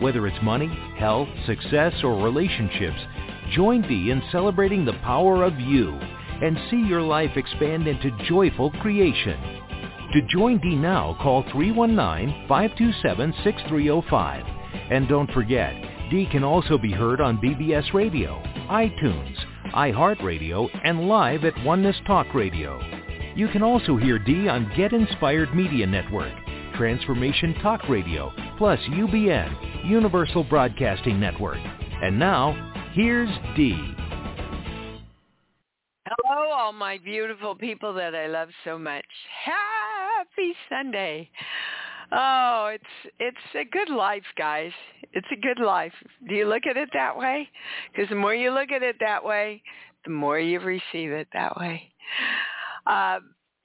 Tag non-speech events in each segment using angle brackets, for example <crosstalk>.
Whether it's money, health, success, or relationships, join Dee in celebrating the power of you and see your life expand into joyful creation. To join Dee now, call 319-527-6305. And don't forget, Dee can also be heard on BBS Radio, iTunes, iHeartRadio, and live at Oneness Talk Radio. You can also hear Dee on Get Inspired Media Network, Transformation Talk Radio, plus UBN, Universal Broadcasting Network. And now, here's Dee. Hello, all my beautiful people that I love so much. Happy Sunday. Oh, it's it's a good life, guys. It's a good life. Do you look at it that way? Because the more you look at it that way, the more you receive it that way. Uh,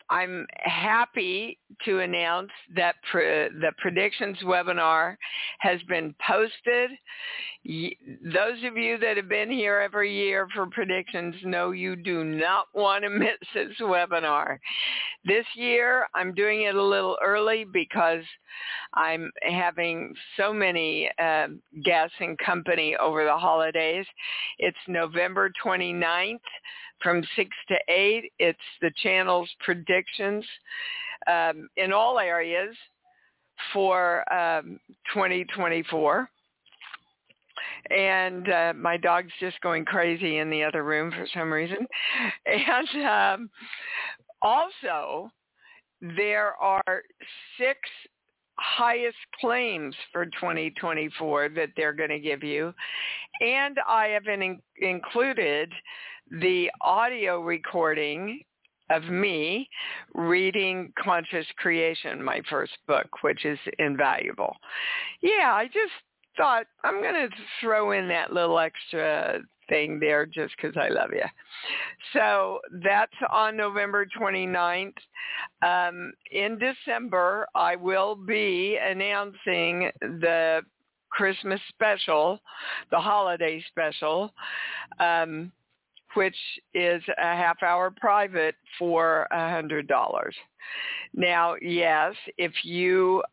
I'm happy to announce that pr- the predictions webinar has been posted. Y- those of you that have been here every year for predictions know you do not want to <laughs> miss this webinar. This year I'm doing it a little early because I'm having so many uh, guests and company over the holidays. It's November 29th from 6 to 8. It's the channel's predictions um, in all areas for um, 2024. And uh, my dog's just going crazy in the other room for some reason. <laughs> And um, also, there are six highest claims for 2024 that they're going to give you. And I have in, included the audio recording of me reading Conscious Creation, my first book, which is invaluable. Yeah, I just thought I'm going to throw in that little extra thing there just because I love you. So that's on November 29th. Um, in December, I will be announcing the Christmas special, the holiday special. Um, which is a half hour private for a hundred dollars. Now, yes, if you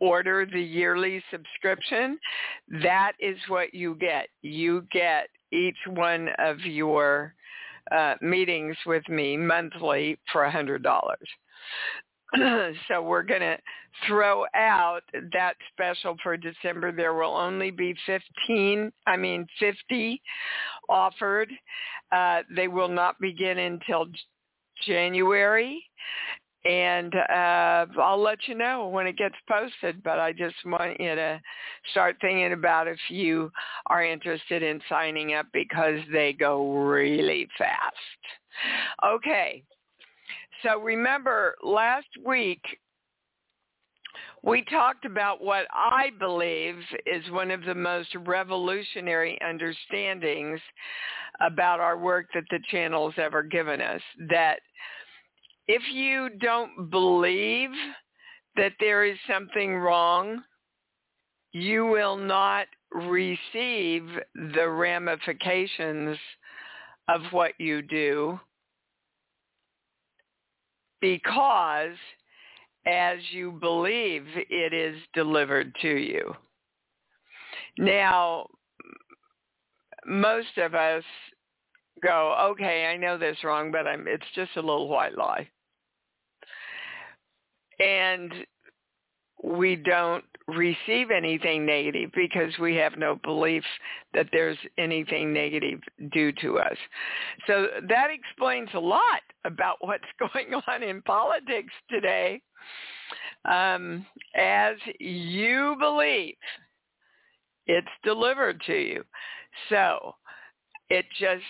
order the yearly subscription, that is what you get. You get each one of your uh, meetings with me monthly for a hundred dollars. <clears throat> so we're going to throw out that special for December. There will only be 15, I mean 50 offered. Uh, they will not begin until January. And uh, I'll let you know when it gets posted, but I just want you to start thinking about if you are interested in signing up because they go really fast. Okay, so remember last week we talked about what I believe is one of the most revolutionary understandings about our work that the channel's ever given us. That if you don't believe that there is something wrong, you will not receive the ramifications of what you do because as you believe it is delivered to you. Now, most of us go, okay, I know this wrong, but I'm, it's just a little white lie. And we don't receive anything negative because we have no belief that there's anything negative due to us. So that explains a lot about what's <laughs> going on in politics today. Um, as you believe, it's delivered to you. So it just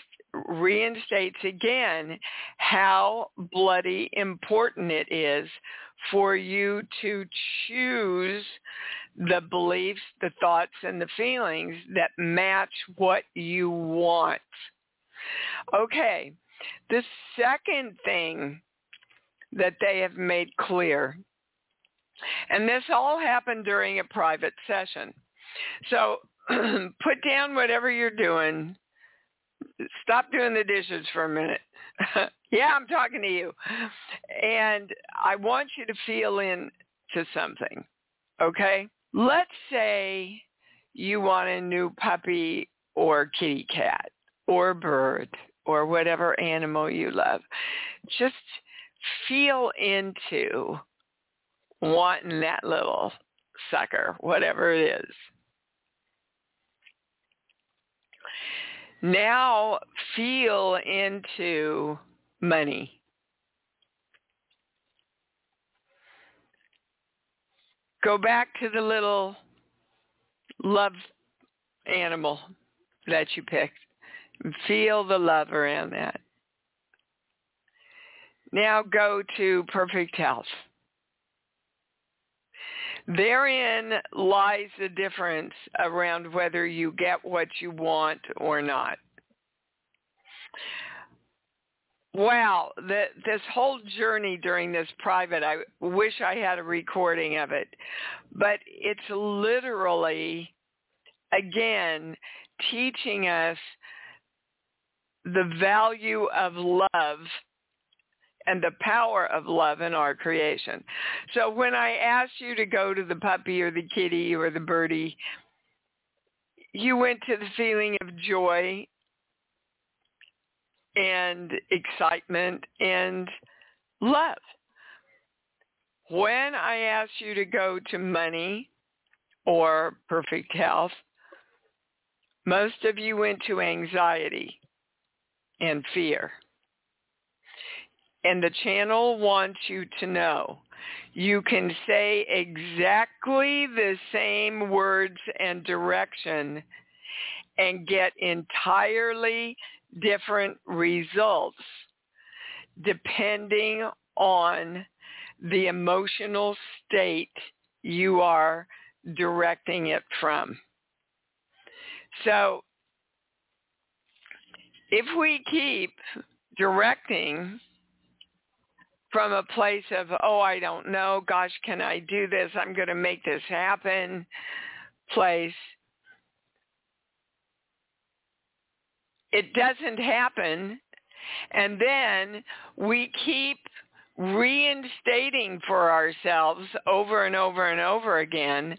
reinstates again how bloody important it is for you to choose the beliefs, the thoughts, and the feelings that match what you want. Okay, the second thing that they have made clear, and this all happened during a private session. So <clears throat> put down whatever you're doing. Stop doing the dishes for a minute. <laughs> yeah, I'm talking to you. And I want you to feel into something. Okay? Let's say you want a new puppy or kitty cat or bird or whatever animal you love. Just feel into wanting that little sucker, whatever it is. Now feel into money. Go back to the little love animal that you picked. Feel the love around that. Now go to perfect health. Therein lies the difference around whether you get what you want or not. Wow, the, this whole journey during this private, I wish I had a recording of it, but it's literally, again, teaching us the value of love and the power of love in our creation. So when I asked you to go to the puppy or the kitty or the birdie, you went to the feeling of joy and excitement and love. When I asked you to go to money or perfect health, most of you went to anxiety and fear. And the channel wants you to know you can say exactly the same words and direction and get entirely different results depending on the emotional state you are directing it from. So if we keep directing from a place of, oh, I don't know, gosh, can I do this? I'm going to make this happen place. It doesn't happen. And then we keep reinstating for ourselves over and over and over again,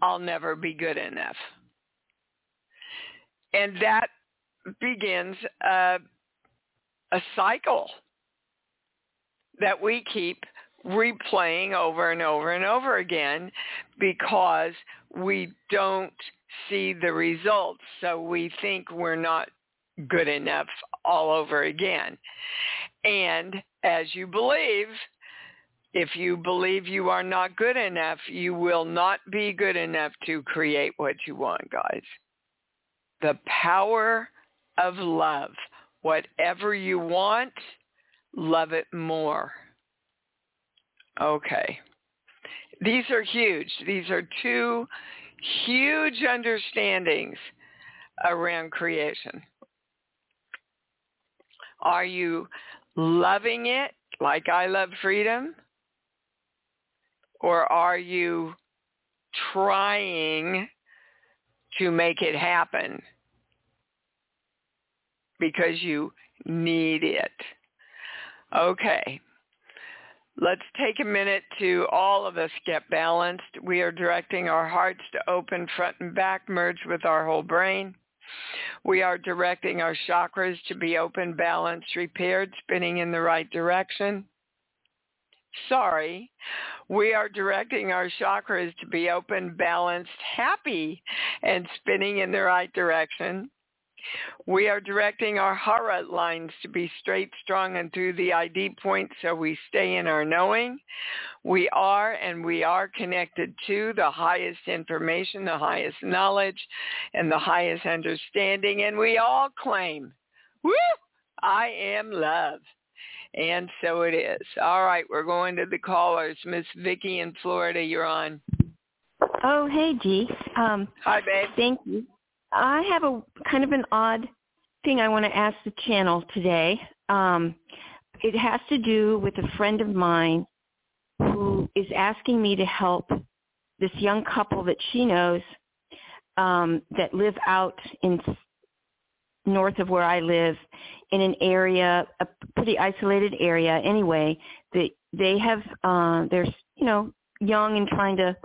I'll never be good enough. And that begins a, a cycle that we keep replaying over and over and over again because we don't see the results. So we think we're not good enough all over again. And as you believe, if you believe you are not good enough, you will not be good enough to create what you want, guys. The power of love. Whatever you want, love it more. Okay. These are huge. These are two huge understandings around creation. Are you loving it like I love freedom? Or are you trying to make it happen because you need it? Okay. Let's take a minute to all of us get balanced. We are directing our hearts to open front and back, merge with our whole brain. We are directing our chakras to be open, balanced, repaired, spinning in the right direction. Sorry. We are directing our chakras to be open, balanced, happy, and spinning in the right direction. We are directing our hara lines to be straight, strong, and through the ID point so we stay in our knowing. We are and we are connected to the highest information, the highest knowledge, and the highest understanding. And we all claim, woo, I am love. And so it is. All right, we're going to the callers. Miss Vicky in Florida, you're on. Oh, hey, G. Um, Hi, babe. Thank you. I have a kind of an odd thing I want to ask the channel today. Um, it has to do with a friend of mine who is asking me to help this young couple that she knows um, that live out in north of where I live in an area, a pretty isolated area anyway, that they have, uh, they're, you know, young and trying to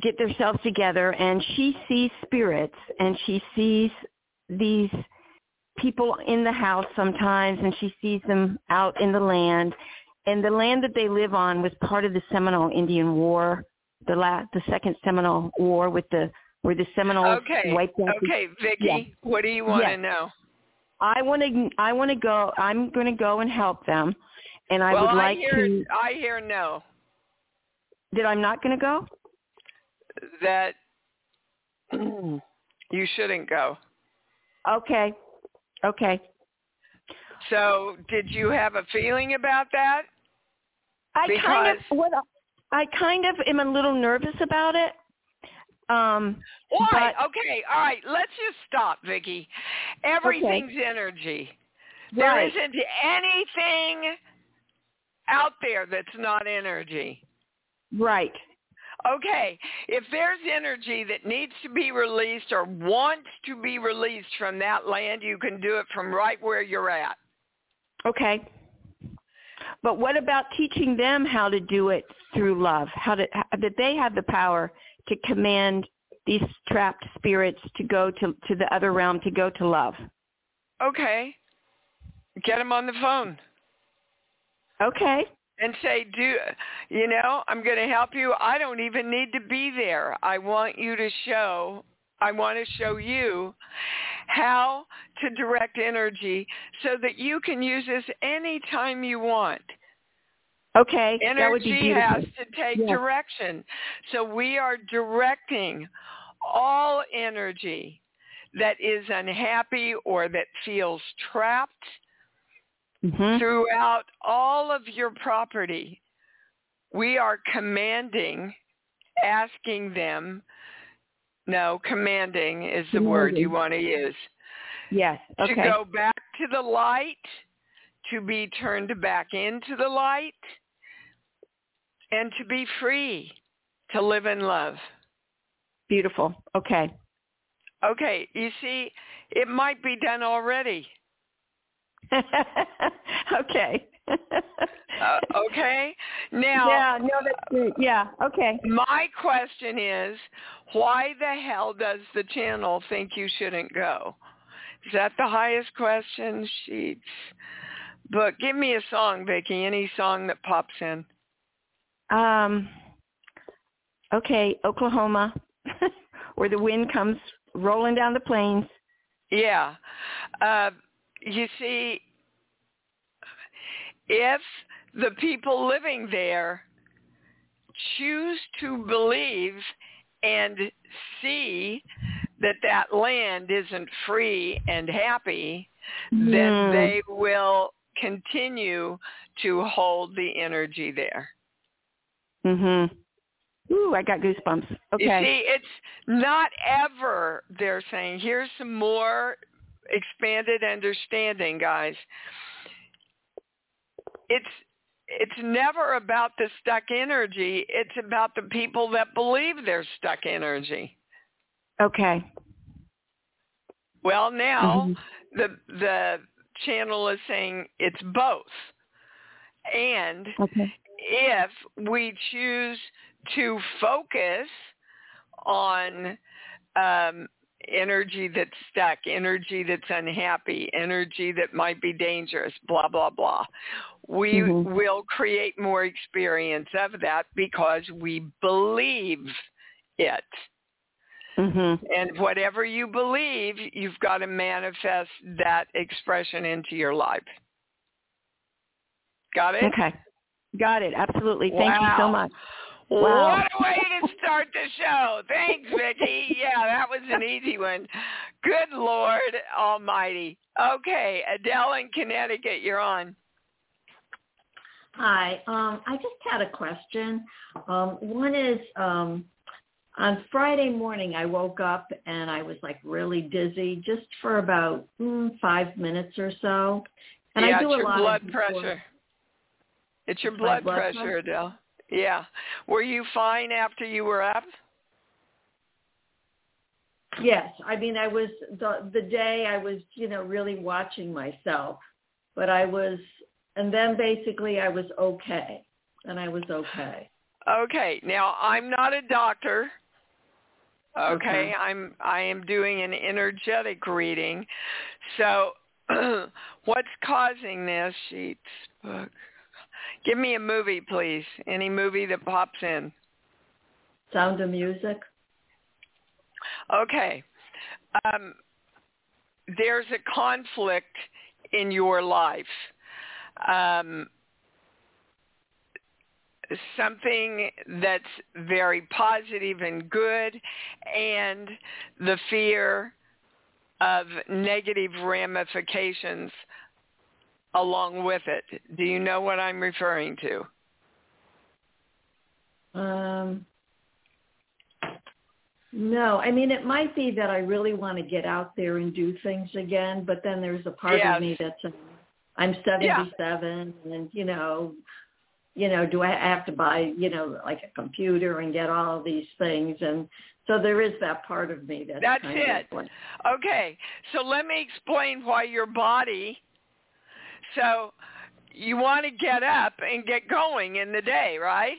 get themselves together and she sees spirits and she sees these people in the house sometimes and she sees them out in the land and the land that they live on was part of the Seminole Indian War, the last, the second Seminole War with the where the Seminoles okay. wiped out. Okay, Vicky, yeah. what do you want yeah. to know? I want to. I want to go. I'm going to go and help them, and I well, would like I hear, to. I hear no. That I'm not going to go. That <clears throat> you shouldn't go. Okay. Okay. So, did you have a feeling about that? I because... kind of what I kind of am a little nervous about it. Um, Why? but, okay, all right. Let's just stop, Vicky. Everything's okay. energy. There right. not anything out there that's not energy. Right. Okay, if there's energy that needs to be released or wants to be released from that land, you can do it from right where you're at. Okay. But what about teaching them how to do it through love? How to that they have the power to command these trapped spirits to go to to the other realm to go to love. Okay. Get them on the phone. Okay. And say, do you know? I'm going to help you. I don't even need to be there. I want you to show. I want to show you how to direct energy so that you can use this anytime you want. Okay, energy that would be beautiful. has to take direction. So we are directing all energy that is unhappy or that feels trapped mm-hmm. throughout all of your property. We are commanding, asking them, no, commanding is the commanding. word you want to use. Yes, okay. To go back to the light, to be turned back into the light, and to be free to live in love. Beautiful. Okay. Okay, you see, it might be done already. <laughs> okay. uh, okay. Now. Yeah. No. That's. Yeah. Okay. My question is, why the hell does the channel think you shouldn't go? Is that the highest question sheets? But give me a song, Vicky. Any song that pops in. Um. Okay, Oklahoma, <laughs> where the wind comes rolling down the plains. Yeah. Uh, you see, if the people living there choose to believe and see that that land isn't free and happy, mm. then they will continue to hold the energy there. Mhm. Ooh, I got goosebumps. Okay. You see, it's not ever they're saying, here's some more expanded understanding, guys. It's it's never about the stuck energy. It's about the people that believe they're stuck energy. Okay. Well, now mm-hmm. the the channel is saying it's both. And okay. if we choose to focus on um, energy that's stuck, energy that's unhappy, energy that might be dangerous, blah, blah, blah. We mm-hmm. will create more experience of that because we believe it. Mm-hmm. And whatever you believe, you've got to manifest that expression into your life. Got it? Okay. Got it. Absolutely. Thank wow. you so much. Wow. What a way to start the show. Thanks, Vicki. Yeah, that was an easy one. Good Lord Almighty. Okay, Adele in Connecticut, you're on. Hi. Um, I just had a question. Um, one is um, on Friday morning, I woke up and I was like really dizzy, just for about mm, five minutes or so. And yeah, I do it's a your lot blood of pressure. It's your blood, blood pressure, pressure? Adele. Yeah. Were you fine after you were up? Yes, I mean I was the the day I was you know really watching myself, but I was, and then basically I was okay, and I was okay. Okay. Now I'm not a doctor. Okay, Okay. I'm I am doing an energetic reading. So <clears throat> what's causing this sheets book? Give me a movie, please. Any movie that pops in. Sound of Music. Okay. Um, there's a conflict in your life. Um, something that's very positive and good and the fear of negative ramifications along with it. Do you know what I'm referring to? Um, no, I mean it might be that I really want to get out there and do things again, but then there's a part Yes. of me that's um, I'm 77 and you know, you know, do I have to buy, you know, like a computer and get all these things and so there is that part of me that's That's it. like, Okay, so let me explain why your body. So you want to get up and get going in the day, right?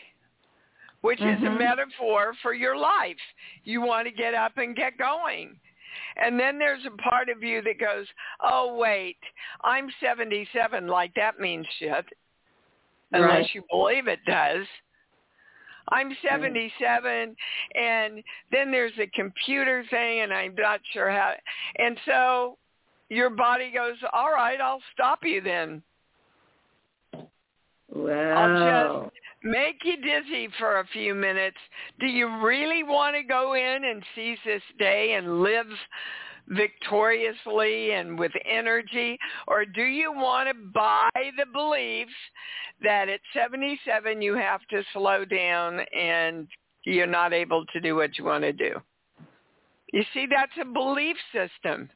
Which is a Mhm. metaphor for your life. You want to get up and get going. And then there's a part of you that goes, oh, wait, I'm 77, like that means shit, unless Right. you believe it does. I'm 77 and then there's a computer thing and I'm not sure how and so your body goes, "All right, I'll stop you then. wow. Make you dizzy for a few minutes. Do you really want to go in and seize this day and live victoriously and with energy or do you want to buy the belief that at 77 you have to slow down and you're not able to do what you want to do. You see, that's a belief system,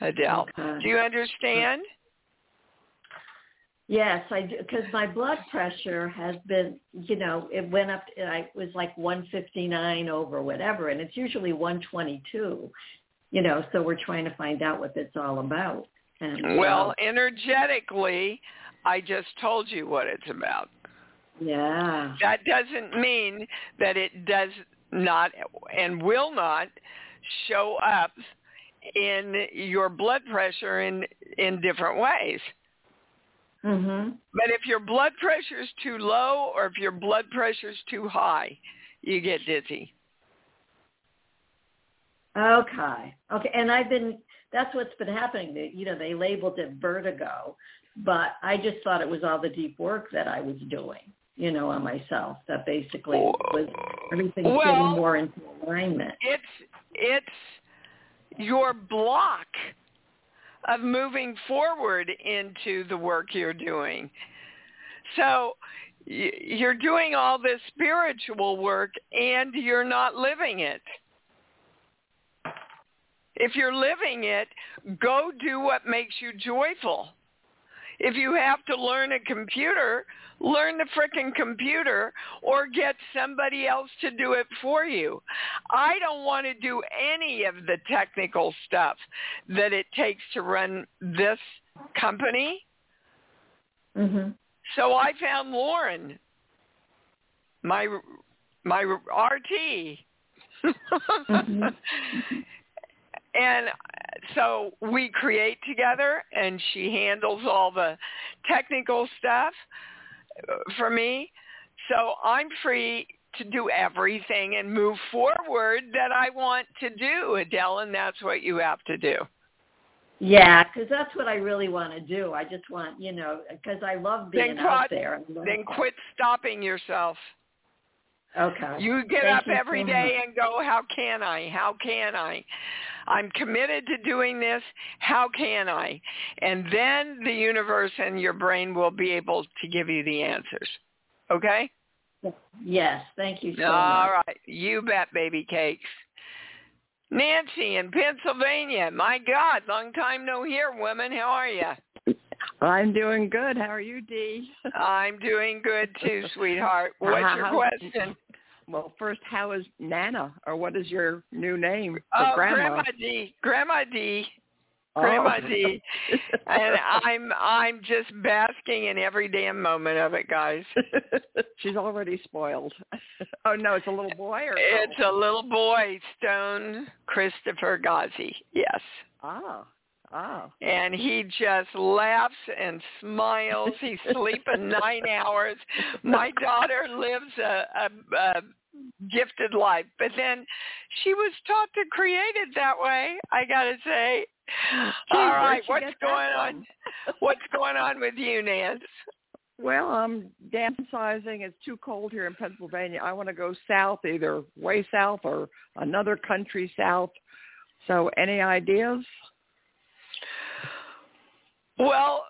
Adele. Okay. Do you understand? Yes, I do because my blood pressure has been, you know, it went up. I was like 159 over whatever, and it's usually 122. You know, so we're trying to find out what it's all about. And Well, uh, energetically, I just told you what it's about. yeah, That doesn't mean that it does not and will not show up in your blood pressure in in different ways. mhm, But if your blood pressure is too low or if your blood pressure is too high, you get dizzy. okay, okay. And I've been. That's what's been happening. You know, they labeled it vertigo, but I just thought it was all the deep work that I was doing. You know, on myself. That basically was everything Well- getting more into alignment. It's it's your block of moving forward into the work you're doing. So you're doing all this spiritual work and you're not living it. If you're living it, go do what makes you joyful. If you have to learn a computer, learn the frickin' computer or get somebody else to do it for you. I don't want to do any of the technical stuff that it takes to run this company. Mhm. So I found Lauren, my my RT. <laughs> Mhm. And so we create together and she handles all the technical stuff uh, for me. So I'm free to do everything and move forward that I want to do, Adele, and that's what you have to do. Yeah, because that's what I really want to do. I just want, you know, because I love being Then out quit- there. Then quit stopping yourself. Okay. You get Thank up you every so day much. and go, how can I? How can I? I'm committed to doing this. How can I? And then the universe and your brain will be able to give you the answers. Okay? Yes, thank you so All much. right. You bet, baby cakes. Nancy in Pennsylvania. My God, long time no hear, woman. How are you? I'm doing good. How are you, Dee? I'm doing good too, <laughs> sweetheart. What's your uh-huh. question? Well, first, how is Nana, or what is your new name for Oh, Grandma? Grandma D. Grandma D. Oh. Grandma D. <laughs> And I'm I'm just basking in every damn moment of it, guys. <laughs> She's already spoiled. <laughs> oh no, it's a little boy or It's a little boy, Stone Christopher Ghazi. Yes. ah ah. and he just laughs and smiles. He's sleeping nine hours. My daughter lives a, a, a gifted life, but then she was taught to create it that way. I gotta say. All right, what's going on? <laughs> What's going on with you, Nance? Well, I'm downsizing. It's too cold here in Pennsylvania. I want to go south, either way south or another country south. So, any ideas? Well,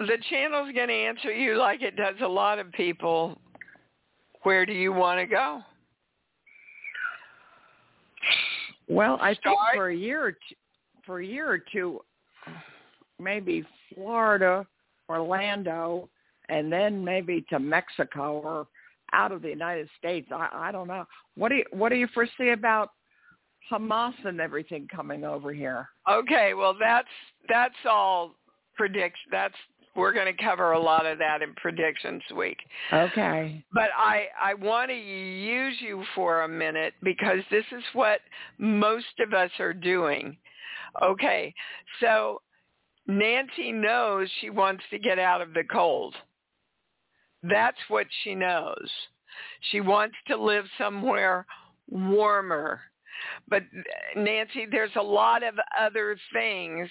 the channel's going to answer you like it does a lot of people. Where do you want to go? Well, I think Start- for a year or two, for a year or two, maybe Florida, Orlando, and then maybe to Mexico or out of the United States. I, I don't know. What do you What do you foresee about Hamas and everything coming over here? Okay, well that's that's all predict. That's we're going to cover a lot of that in predictions week. Okay. But I I want to use you for a minute because this is what most of us are doing. Okay, so Nancy knows she wants to get out of the cold. That's what she knows. She wants to live somewhere warmer. But Nancy, there's a lot of other things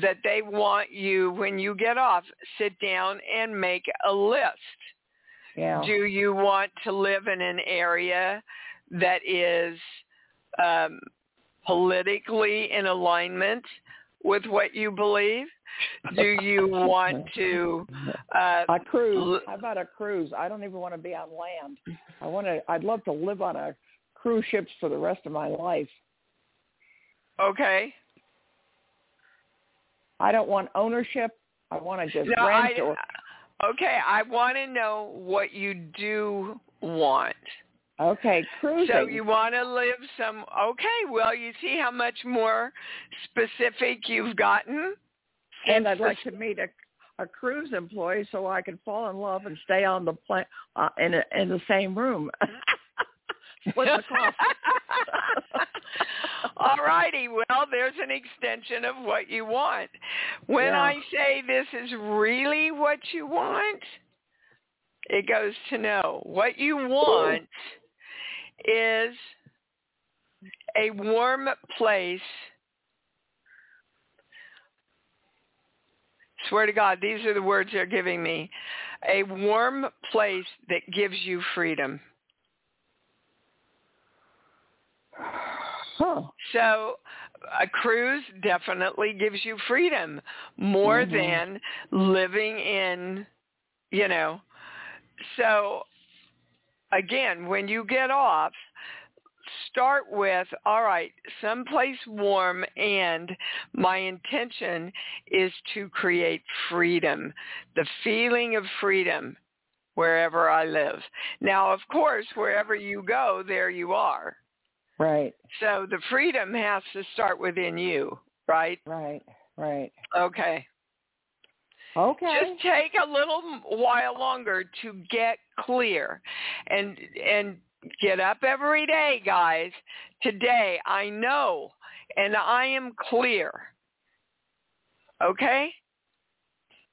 that they want you when you get off, sit down and make a list. Yeah. Do you want to live in an area that is um, politically in alignment with what you believe? Do you want to? <laughs> Uh, a cruise. How about a cruise? I don't even want to be on land. I want to. I'd love to live on a cruise ships for the rest of my life. okay. I don't want ownership. I want to just No, rent I, or okay. I want to know what you do want. okay cruising. So you want to live some? Okay. Well, you see how much more specific you've gotten. and I'd like to meet a a cruise employee so I can fall in love and stay on the plane uh, in a, in the same room. <laughs> The. <laughs> All righty. Well, there's an extension of what you want. When Yeah. I say this is really what you want, it goes to know what you want is a warm place. Swear to God, these are the words they're giving me. A warm place that gives you freedom. Huh. So a cruise definitely gives you freedom more Mhm. than living in, you know. So again, when you get off, start with, all right, someplace warm and my intention is to create freedom, the feeling of freedom wherever I live. Now, of course, wherever you go, there you are. Right. So the freedom has to start within you, right? Right. Right. Okay. Okay. Just take a little while longer to get clear and and get up every day, guys. Today I know and I am clear. Okay?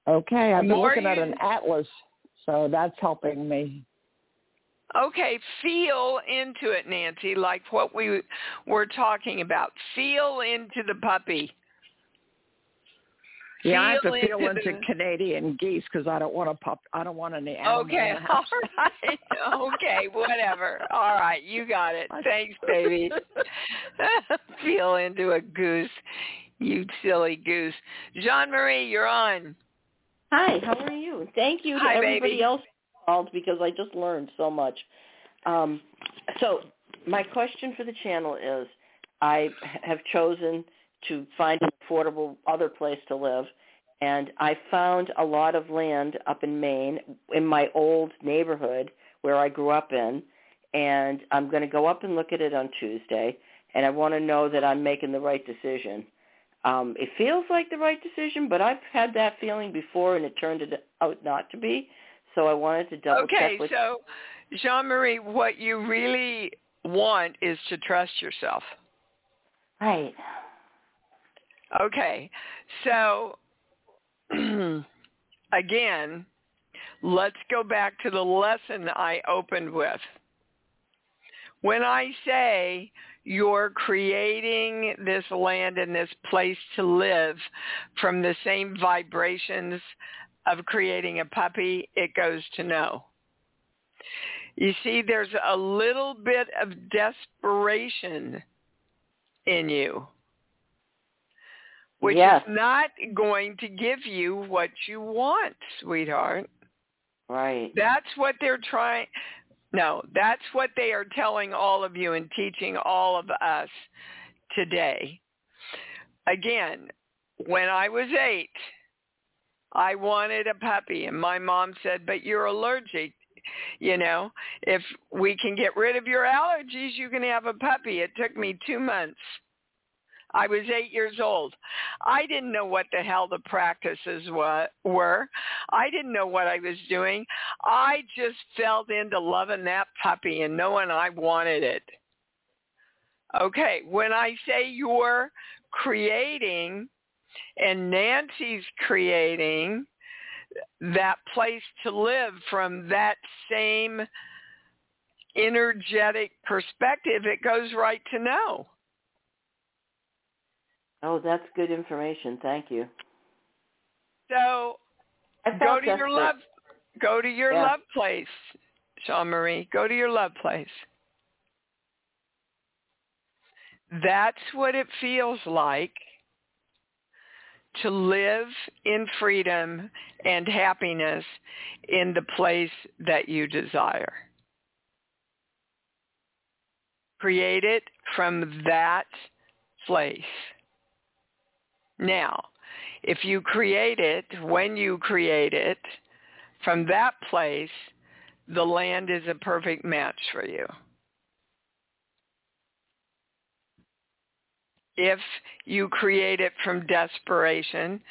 okay. I've been more looking at an atlas, so that's helping me. Okay, feel into it, Nancy, like what we were talking about. Feel into the puppy. Yeah, I have to feel feel into into the- Canadian geese because I don't want to pup. I don't want any animal Okay, in the all house. right. Okay, whatever. All right, you got it. Thanks, <laughs> baby. <laughs> Feel into a goose, you silly goose. Jean Marie, you're on. Hi, how are you? Thank you to Hi, everybody baby. else called because I just learned so much. Um, so my question for the channel is, I have chosen to find an affordable other place to live, and I found a lot of land up in Maine in my old neighborhood where I grew up in, and I'm going to go up and look at it on Tuesday, and I want to know that I'm making the right decision. Um, it feels like the right decision, but I've had that feeling before, and it turned out not to be. So I wanted to double Okay, check with. so Jean Marie, what you really want is to trust yourself. Right. Okay, so <clears throat> again, let's go back to the lesson I opened with. When I say you're creating this land and this place to live from the same vibrations of creating a puppy, it goes to no. You see, there's a little bit of desperation in you which Yes. is not going to give you what you want, sweetheart. Right. That's what they're trying. No, that's what they are telling all of you and teaching all of us today. Again, when I was eight, I wanted a puppy, and my mom said, "But you're allergic." You know, if we can get rid of your allergies, you can have a puppy. It took me two months. I was eight years old. I didn't know what the hell the practices were. I didn't know what I was doing. I just fell into loving that puppy and knowing I wanted it. Okay, when I say you're creating and Nancy's creating that place to live from that same energetic perspective, it goes right to know. Oh, that's good information. Thank you. So go to your love go to your Yeah. love place, Jean Marie. Go to your love place. That's what it feels like to live in freedom and happiness in the place that you desire. Create it from that place. Now, if you create it, when you create it, from that place, the land is a perfect match for you. If you create it from desperation,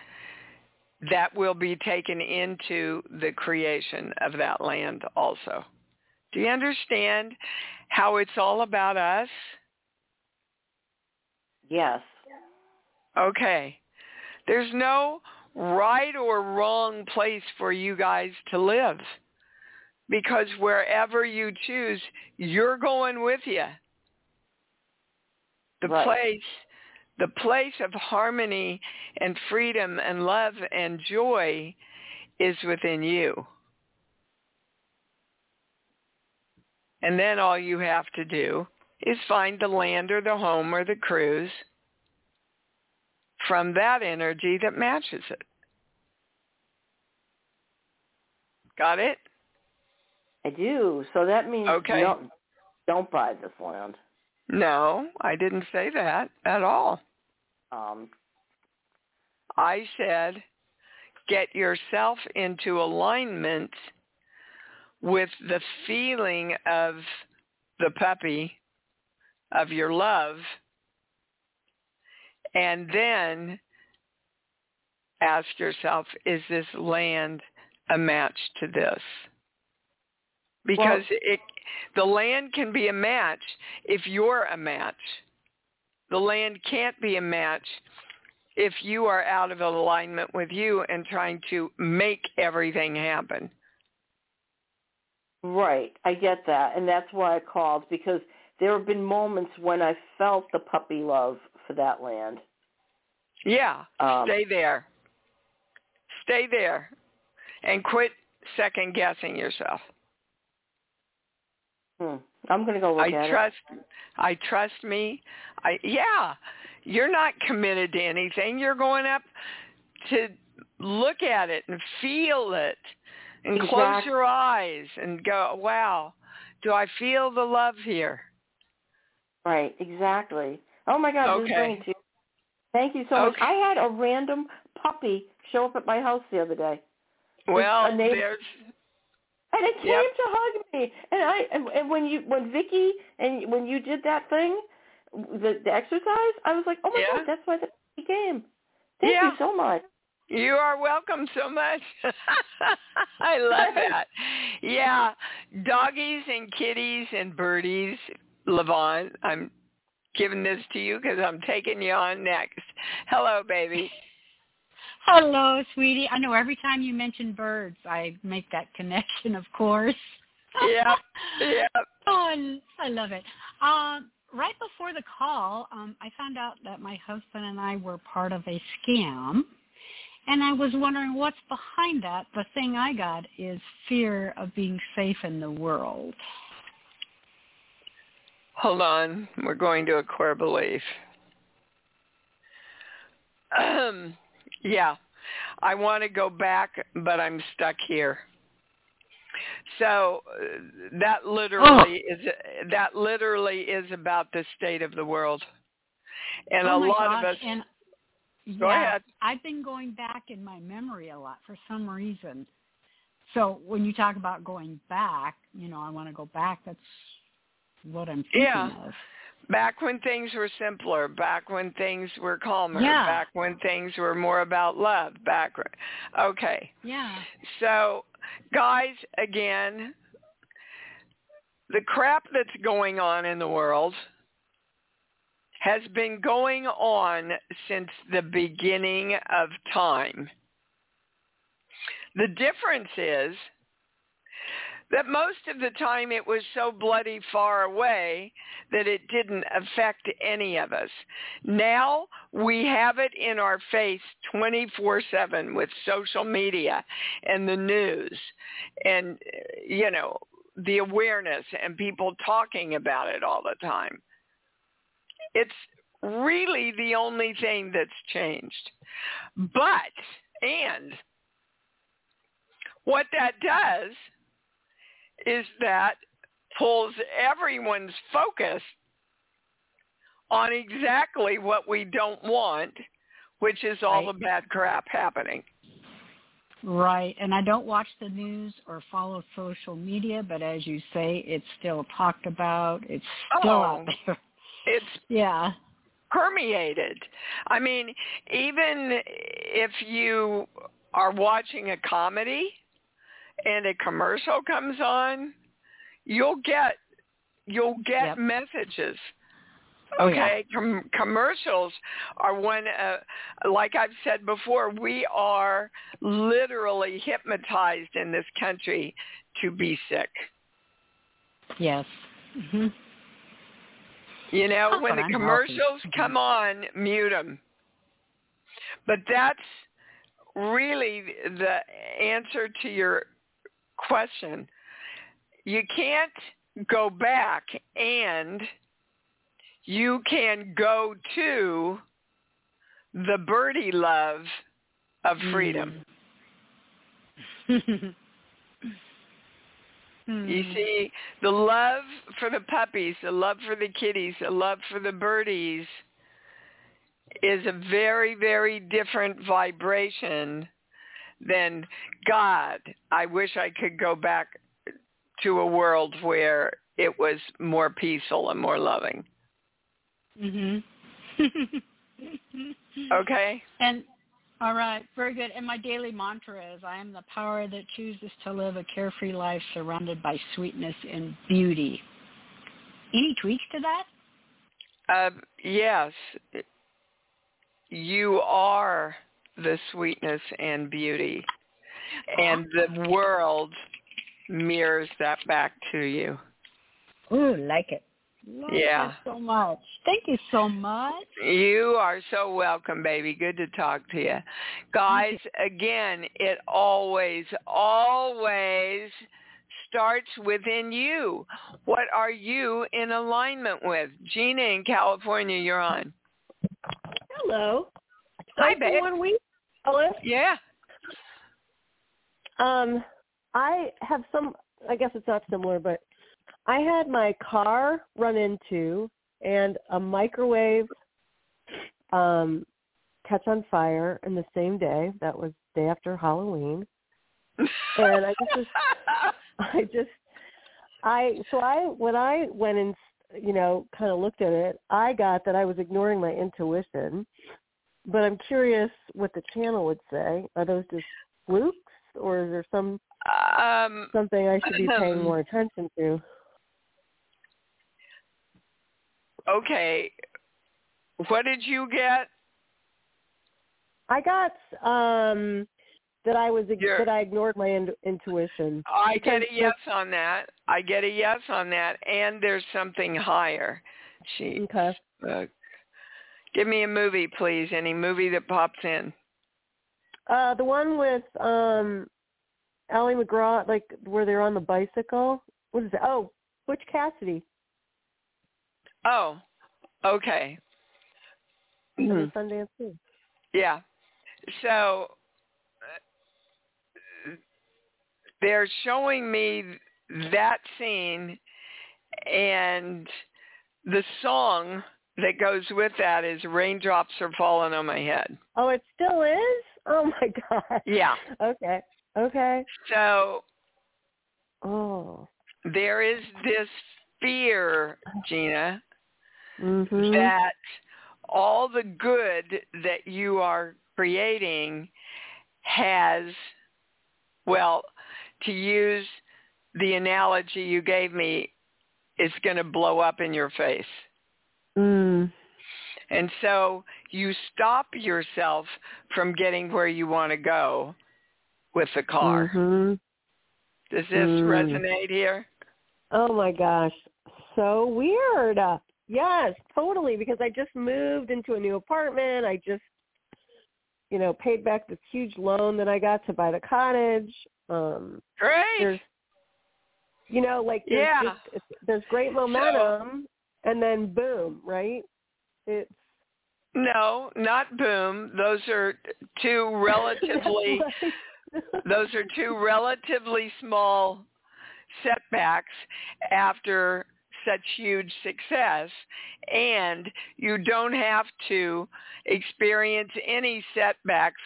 that will be taken into the creation of that land also. Do you understand how it's all about us? Yes. Okay. There's no right or wrong place for you guys to live because wherever you choose, you're going with you. The Right. place, the place of harmony and freedom and love and joy is within you. And then all you have to do is find the land or the home or the cruise from that energy that matches it. Got it? I do. So that means Okay. don't, don't buy this land. No, I didn't say that at all. Um, I said get yourself into alignment with the feeling of the puppy, of your love, and then ask yourself, is this land a match to this? Because it, the land can be a match if you're a match. The land can't be a match if you are out of alignment with you and trying to make everything happen. right. I get that. And that's why I called because there have been moments when I felt the puppy love for that land. Yeah, Um, stay there. Stay there and quit second guessing yourself. Hmm. I'm going to go look I at trust it. I trust me. I yeah. You're not committed to anything. You're going up to look at it and feel it and close your eyes and go, "Wow, do I feel the love here?" Right, exactly. Oh my God, Okay. to Thank you so much. Okay. I had a random puppy show up at my house the other day, Well, there's and it came Yep. to hug me. And I and, and when you when Vicky and when you did that thing, the the exercise, I was like, oh my Yeah. God, that's why the came. Thank Yeah. you so much. You are welcome so much. <laughs> I love <laughs> that. Yeah, doggies and kitties and birdies, Levon. I'm giving this to you because I'm taking you on next. Hello, baby. Hello, sweetie. I know every time you mention birds, I make that <laughs> connection, of course. Yep, yep. Oh, I, I love it. Um, right before the call, um, I found out that my husband and I were part of a scam, and I was wondering what's behind that. The thing I got is fear of being safe in the world. Hold on. We're going to a core belief. <clears throat> Um, yeah, I want to go back, but I'm stuck here. So uh, that literally is that literally is about the state of the world, and oh a lot gosh, of us. And, Go yeah, ahead. I've been going back in my memory a lot for some reason. So when you talk about going back, you know, I want to go back. That's what I'm thinking Yeah. of. Back when things were simpler, back when things were calmer, Yeah. back when things were more about love, back okay. Yeah. So, guys, again, the crap that's going on in the world has been going on since the beginning of time. The difference is that most of the time it was so bloody far away that it didn't affect any of us. Now we have it in our face 24/7 with social media and the news and you know the awareness and people talking about it all the time. It's really the only thing that's changed. But and what that does is that pulls everyone's focus on exactly what we don't want, which is all Right. the bad crap happening. Right. And I don't watch the news or follow social media, but as you say, it's still talked about. It's still Oh. out there. <laughs> It's <laughs> Yeah. permeated. I mean, even if you are watching a comedy and a commercial comes on, you'll get you'll get Yep. messages. Oh, yeah. Okay, Com- commercials are one. Uh, like I've said before, we are literally hypnotized in this country to be sick. Yes. hmm You know, when the I'm commercials hoping. come on, mute them. But that's really the answer to your question. You can't go back and you can go to the birdie love of freedom. Mm. You Hmm. see, the love for the puppies, the love for the kitties, the love for the birdies is a very, very different vibration than God. I wish I could go back to a world where it was more peaceful and more loving. Mhm. <laughs> Okay? And all right, very good. And my daily mantra is I am the power that chooses to live a carefree life surrounded by sweetness and beauty. Any tweaks to that? Uh, yes, you are the sweetness and beauty, and the world mirrors that back to you. Ooh, like it. Love Yeah. so much. Thank you so much. You are so welcome, baby. Good to talk to you. Guys, again, it always, always starts within you. What are you in alignment with? Gina in California, you're on. Hello. Hi, babe. One week, Yeah. Um, I have some. I guess it's not similar, but I had my car run into and a microwave um catch on fire in the same day. That was day after Halloween. And I just <laughs> I just I so I when I went and you know kind of looked at it, I got that I was ignoring my intuition. But I'm curious what the channel would say. Are those just flukes, or is there some um, something I should be paying more attention to? okay. What did you get? I got um that I was You're- that I ignored my in, intuition. I get a yes on that. I get a yes on that. And there's something higher. She, Okay. uh, give me a movie, please. Any movie that pops in. Uh the one with um Ali MacGraw, like where they're on the bicycle. What is it? Oh, Butch Cassidy. Oh, okay. Hmm. Sundance too. Yeah. So uh, they're showing me that scene and the song that goes with that is raindrops are falling on my head. Oh, it still is? Oh my <laughs> god. Yeah. Okay. Okay. So Oh. there is this fear, Gina, Mhm. that all the good that you are creating has, well, to use the analogy you gave me, is going to blow up in your face. Mm. And so you stop yourself from getting where you want to go with the car. Mhm. Does this Mm. resonate here? Oh my gosh. So weird. Yes, totally because I just moved into a new apartment. I just you know, paid back this huge loan that I got to buy the cottage. Um Great. you know, like there's Yeah. just, there's great momentum and then boom, right? It's No, not boom. Those are two <laughs> relatively <laughs> those are two relatively small setbacks after such huge success and you don't have to experience any setbacks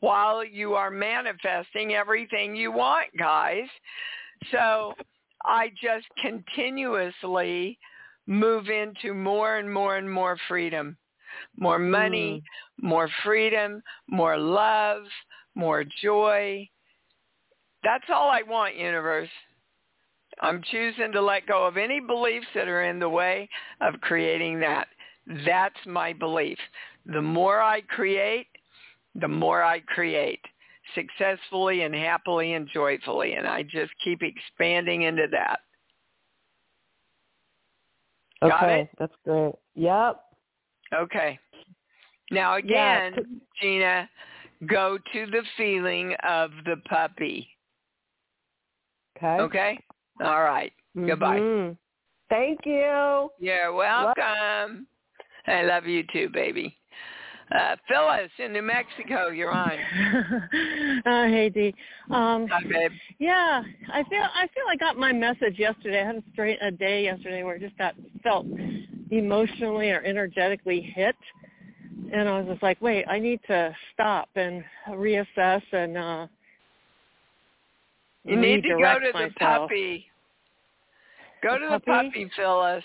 while you are manifesting everything you want guys so i just continuously move into more and more and more freedom more money mm. more freedom more love more joy that's all i want universe I'm choosing to let go of any beliefs that are in the way of creating that. That's my belief. The more I create, the more I create successfully and happily and joyfully. And I just keep expanding into that. Got okay, it? that's great. Yep. Okay. Now Yeah, again, Gina, go to the feeling of the puppy. Okay. Okay? All right. Goodbye. Mhm. Thank you. You're welcome. I love you too, baby. Uh, Phyllis in New Mexico, you're on. uh, <laughs> hey Dee. Um, Hi, babe. yeah, I feel I feel I got my message yesterday. I had a straight a day yesterday where I just got felt emotionally or energetically hit, and I was just like, wait, I need to stop and reassess and uh You need to go to the puppy. Go The to the puppy? puppy, Phyllis.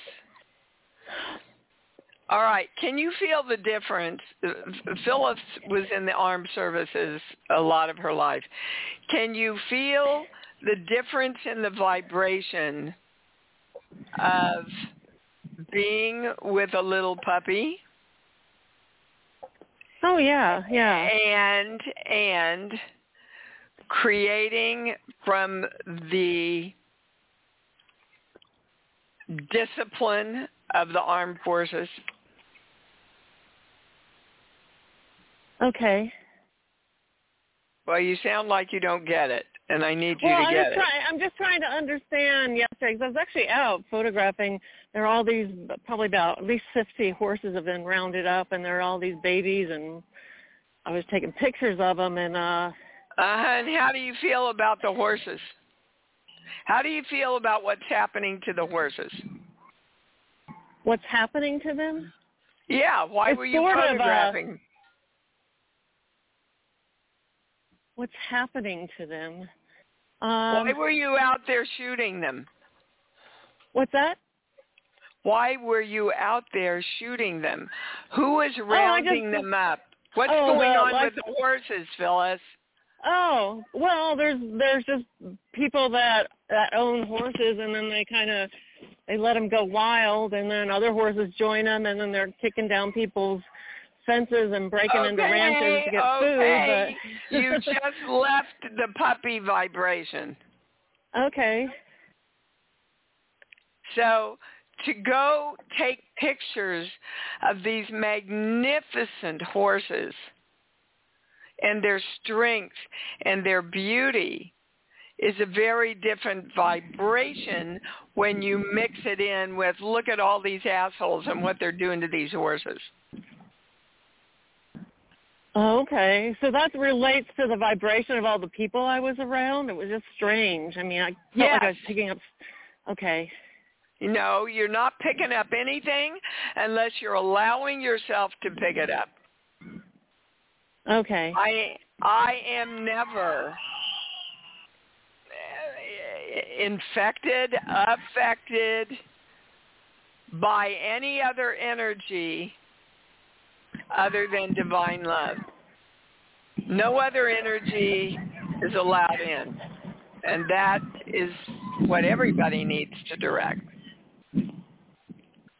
All right. Can you feel the difference? Phyllis was in the armed services a lot of her life. Can you feel the difference in the vibration of being with a little puppy Oh yeah, yeah. and and creating from the discipline of the armed forces? Okay. Well, you sound like you don't get it, and I need you well, to I'm get just it. Trying, I'm just trying to understand yesterday because I was actually out photographing. There are all these, probably about at least 50 horses have been rounded up, and there are all these babies, and I was taking pictures of them, and uh Uh, and how do you feel about the horses? How do you feel about what's happening to the horses? what's happening to them? Yeah, why It's were you uh, photographing? What's happening to them? why Um, were you out there shooting them? what's that? Why were you out there shooting them? Who was Oh, rounding just- them up? What's Oh, going the on life- with the horses, Phyllis? Oh, well, there's there's just people that that own horses, and then they kind of they let them go wild, and then other horses join them, and then they're kicking down people's fences and breaking into ranches to get okay. food. But you <laughs> just left the puppy vibration. okay, So to go take pictures of these magnificent horses and their strength and their beauty is a very different vibration when you mix it in with look at all these assholes and what they're doing to these horses. Okay. So that relates to the vibration of all the people I was around. It was just strange. I mean, I felt like I was picking up. Okay, No, you're not picking up anything unless you're allowing yourself to pick it up. okay, I I am never uh, infected, affected by any other energy other than divine love. No other energy is allowed in. And that is what everybody needs to direct.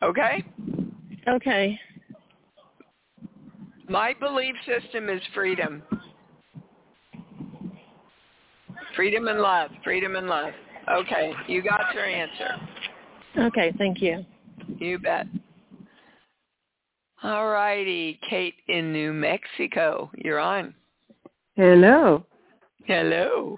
Okay? okay. My belief system is freedom. Freedom and love. Freedom and love. Okay, you got your answer. Okay, thank you. You bet. All righty, Kate in New Mexico. You're on. Hello. Hello.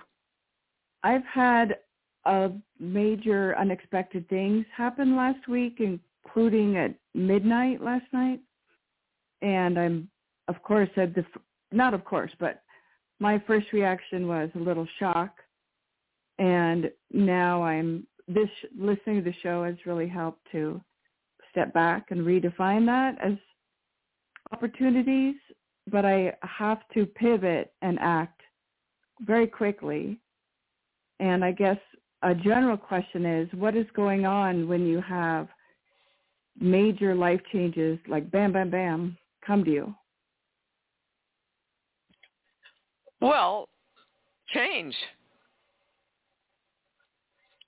I've had a major unexpected things happen last week, including at midnight last night. And I'm, of course, said the, not of course, but my first reaction was a little shock. And now I'm, this, listening to the show has really helped to step back and redefine that as opportunities. But I have to pivot and act very quickly and I guess a general question is, what is going on when you have major life changes like bam, bam, bam come to you? Well, change.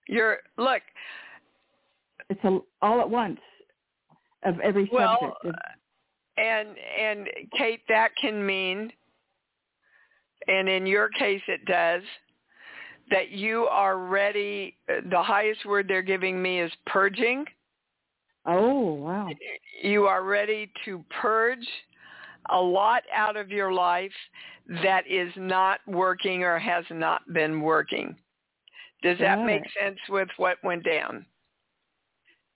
You're look. It's a, all at once of every Well, subject. And and Kate, that can mean, and in your case, it does that you are ready. The highest word they're giving me is purging. oh, wow. You are ready to purge a lot out of your life that is not working or has not been working. Does that make sense with what went down?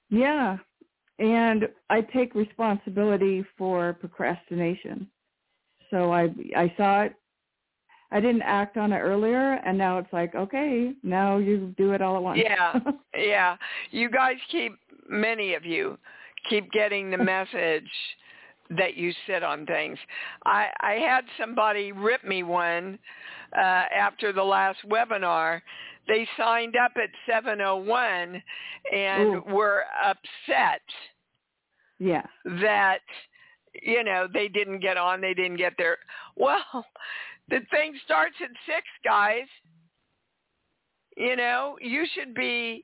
Yeah. And I take responsibility for procrastination. So I I saw it. I didn't act on it earlier and now it's like, okay, now you do it all at once. Yeah, <laughs> yeah. You guys keep many of you keep getting the message that you sit on things. I I had somebody rip me one uh after the last webinar. They signed up at 701 and Ooh. were upset yeah. that you know they didn't get on they didn't get there well the thing starts at six guys you know you should be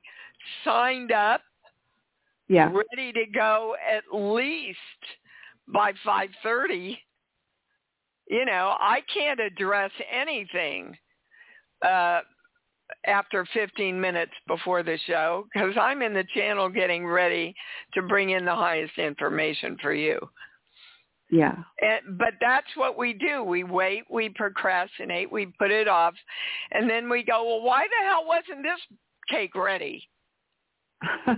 signed up Yeah. ready to go at least by five thirty you know i can't address anything uh after 15 minutes before the show because I'm in the channel getting ready to bring in the highest information for you. Yeah. And, but that's what we do. We wait, we procrastinate, we put it off, and then we go, well, why the hell wasn't this cake ready? <laughs>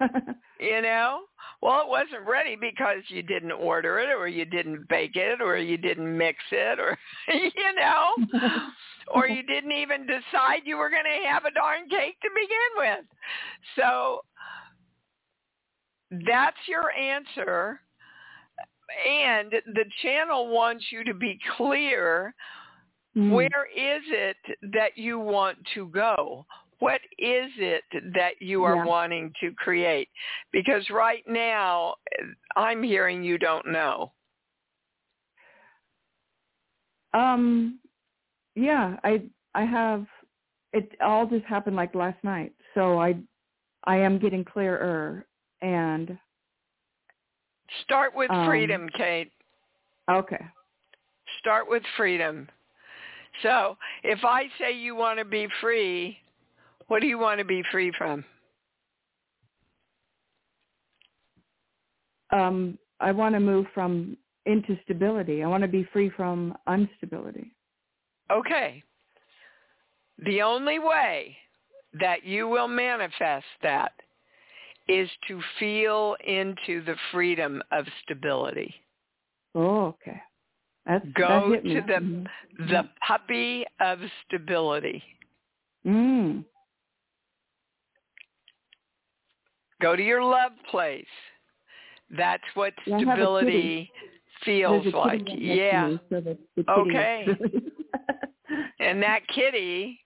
you know? Well, it wasn't ready because you didn't order it or you didn't bake it or you didn't mix it or, <laughs> you know, or you didn't even decide you were going to have a darn cake to begin with. So that's your answer. And the channel wants you to be clear Mm. where is it that you want to go? What is it that you are Yeah. wanting to create? Because right now, I'm hearing you don't know. Um, yeah, I I have it all just happened like last night, so I I am getting clearer and Start with Um, freedom, Kate. okay. Start with freedom. So if I say you want to be free, what do you want to be free from? Um, I want to move from into stability. I want to be free from instability. Okay. The only way that you will manifest that is to feel into the freedom of stability. Oh, okay. That's Go that to the the puppy of stability. Mm. Go to your love place. That's what Yeah, I have a stability feels like. kitty right next to Yeah. me, so the, the kitty Okay. And that kitty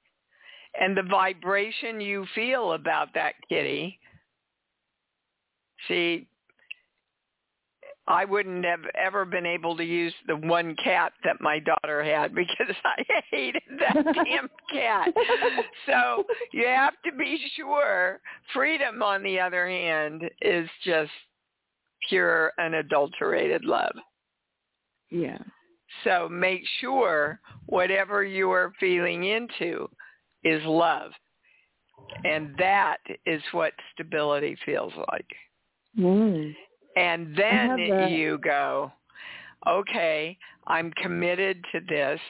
and the vibration you feel about that kitty. See, I wouldn't have ever been able to use the one cat that my daughter had <laughs> because I hated that <laughs> damn cat. So you have to be sure. Freedom, on the other hand, is just pure unadulterated love. yeah. So make sure whatever you are feeling into is love. And that is what stability feels like. Mm. And then you go, okay, I'm committed to this.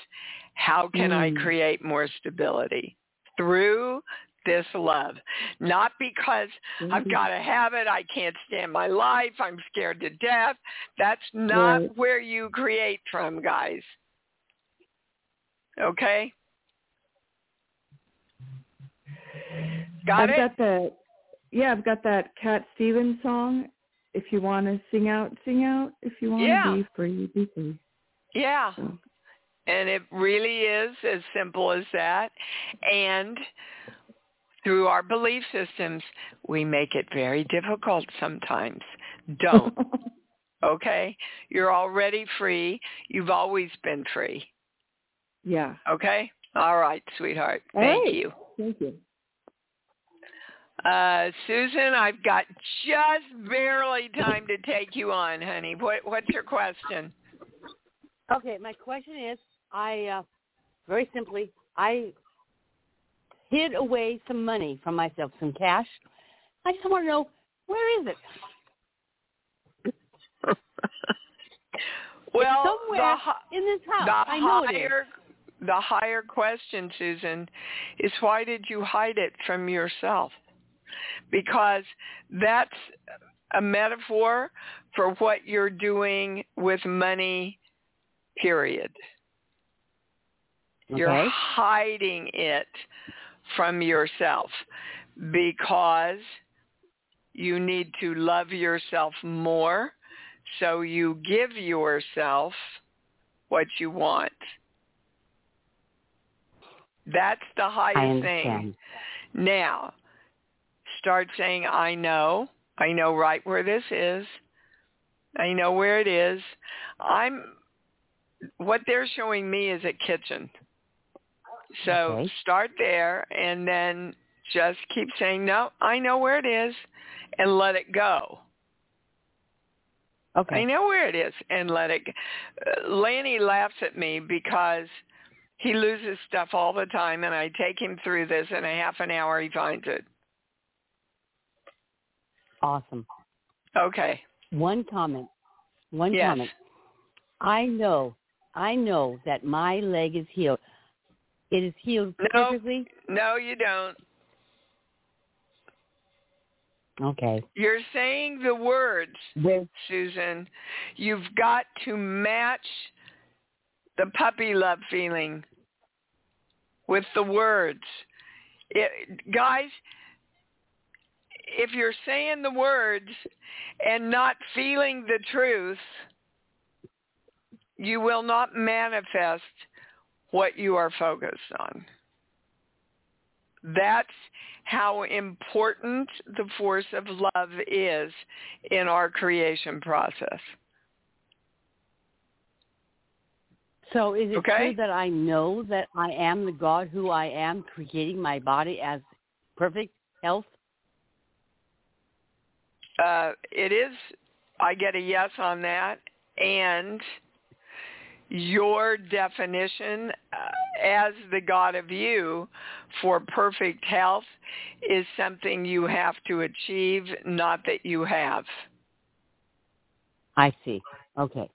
How can I Mm. create more stability? Through this love. Not because I've Mhm. got to have it. I can't stand my life. I'm scared to death. That's not Right. where you create from, guys. Okay? Got I've it? got the yeah, I've got that Cat Stevens song. If you want to sing out, sing out. If you want to Yeah. be free, be free. yeah. So, And it really is as simple as that. And through our belief systems, we make it very difficult sometimes. Don't. <laughs> Okay? You're already free. You've always been free. yeah. Okay? All right, sweetheart. Thank right. you. Thank you. Uh, Susan, I've got just barely time to take you on, honey. What, what's your question? Okay, my question is, I uh, very simply, I hid away some money from myself, some cash. I just want to know where is it? Well, it's somewhere the, in this house. the I know it is. higher the higher question, Susan, is why did you hide it from yourself? Because that's a metaphor for what you're doing with money, period. You're hiding it from yourself because you need to love yourself more so you give yourself what you want. That's the I highest thing. Now, start saying, I know. I know right where this is. I know where it is. I'm, what they're showing me is a kitchen. So Okay. start there and then just keep saying, no, I know where it is and let it go. Okay. I know where it is and let it. g- Uh, Lanny laughs at me because He loses stuff all the time, and I take him through this. In a half an hour, he finds it. Awesome. Okay. One comment. One Yes. comment. I know, I know that my leg is healed. It is healed No. perfectly. No, you don't. Okay. You're saying the words, Where, Susan. You've got to match the puppy love feeling with the words. It, guys, if you're saying the words and not feeling the truth, you will not manifest what you are focused on. That's how important the force of love is in our creation process. so is it Okay. true that I know that I am the God who I am, creating my body as perfect health? Uh, it is, I get a yes on that. And your definition uh, as the God of you for perfect health is something you have to achieve, not that you have. I see. Okay.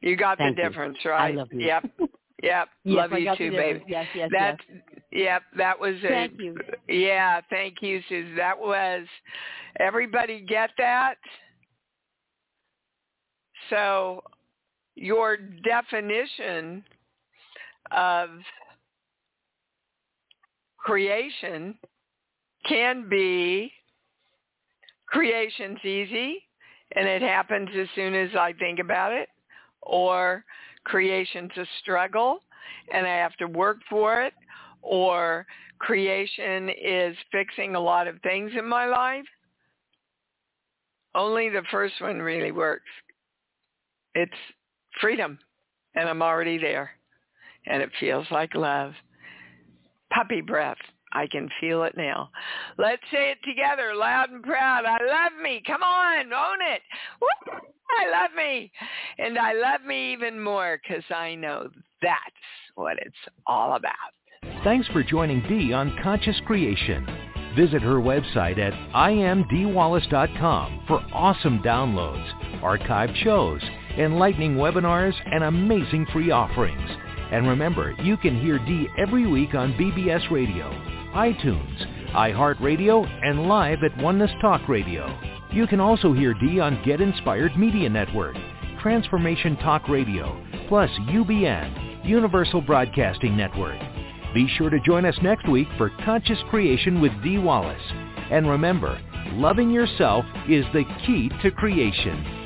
You got Thank the you. difference, I right? love you. Yep. <laughs> Yep. Yes, love I you too, baby. Yes, yes, That yes. yep, that was a Thank you. Yeah, thank you, Susan. That was everybody get that? So your definition of creation can be creation's easy and it happens as soon as I think about it or creation's a struggle and I have to work for it or creation is fixing a lot of things in my life. Only the first one really works. It's freedom and I'm already there and it feels like love. Puppy breath. I can feel it now. Let's say it together, loud and proud. I love me. Come on, own it. Woo! I love me. And I love me even more because I know that's what it's all about. Thanks for joining Dee on Conscious Creation. Visit her website at iamdeewallace.com for awesome downloads, archived shows, enlightening webinars, and amazing free offerings. And remember, you can hear Dee every week on BBS Radio, iTunes, iHeartRadio, and live at Oneness Talk Radio. You can also hear Dee on Get Inspired Media Network, Transformation Talk Radio, plus UBN, Universal Broadcasting Network. Be sure to join us next week for Conscious Creation with Dee Wallace. And remember, loving yourself is the key to creation.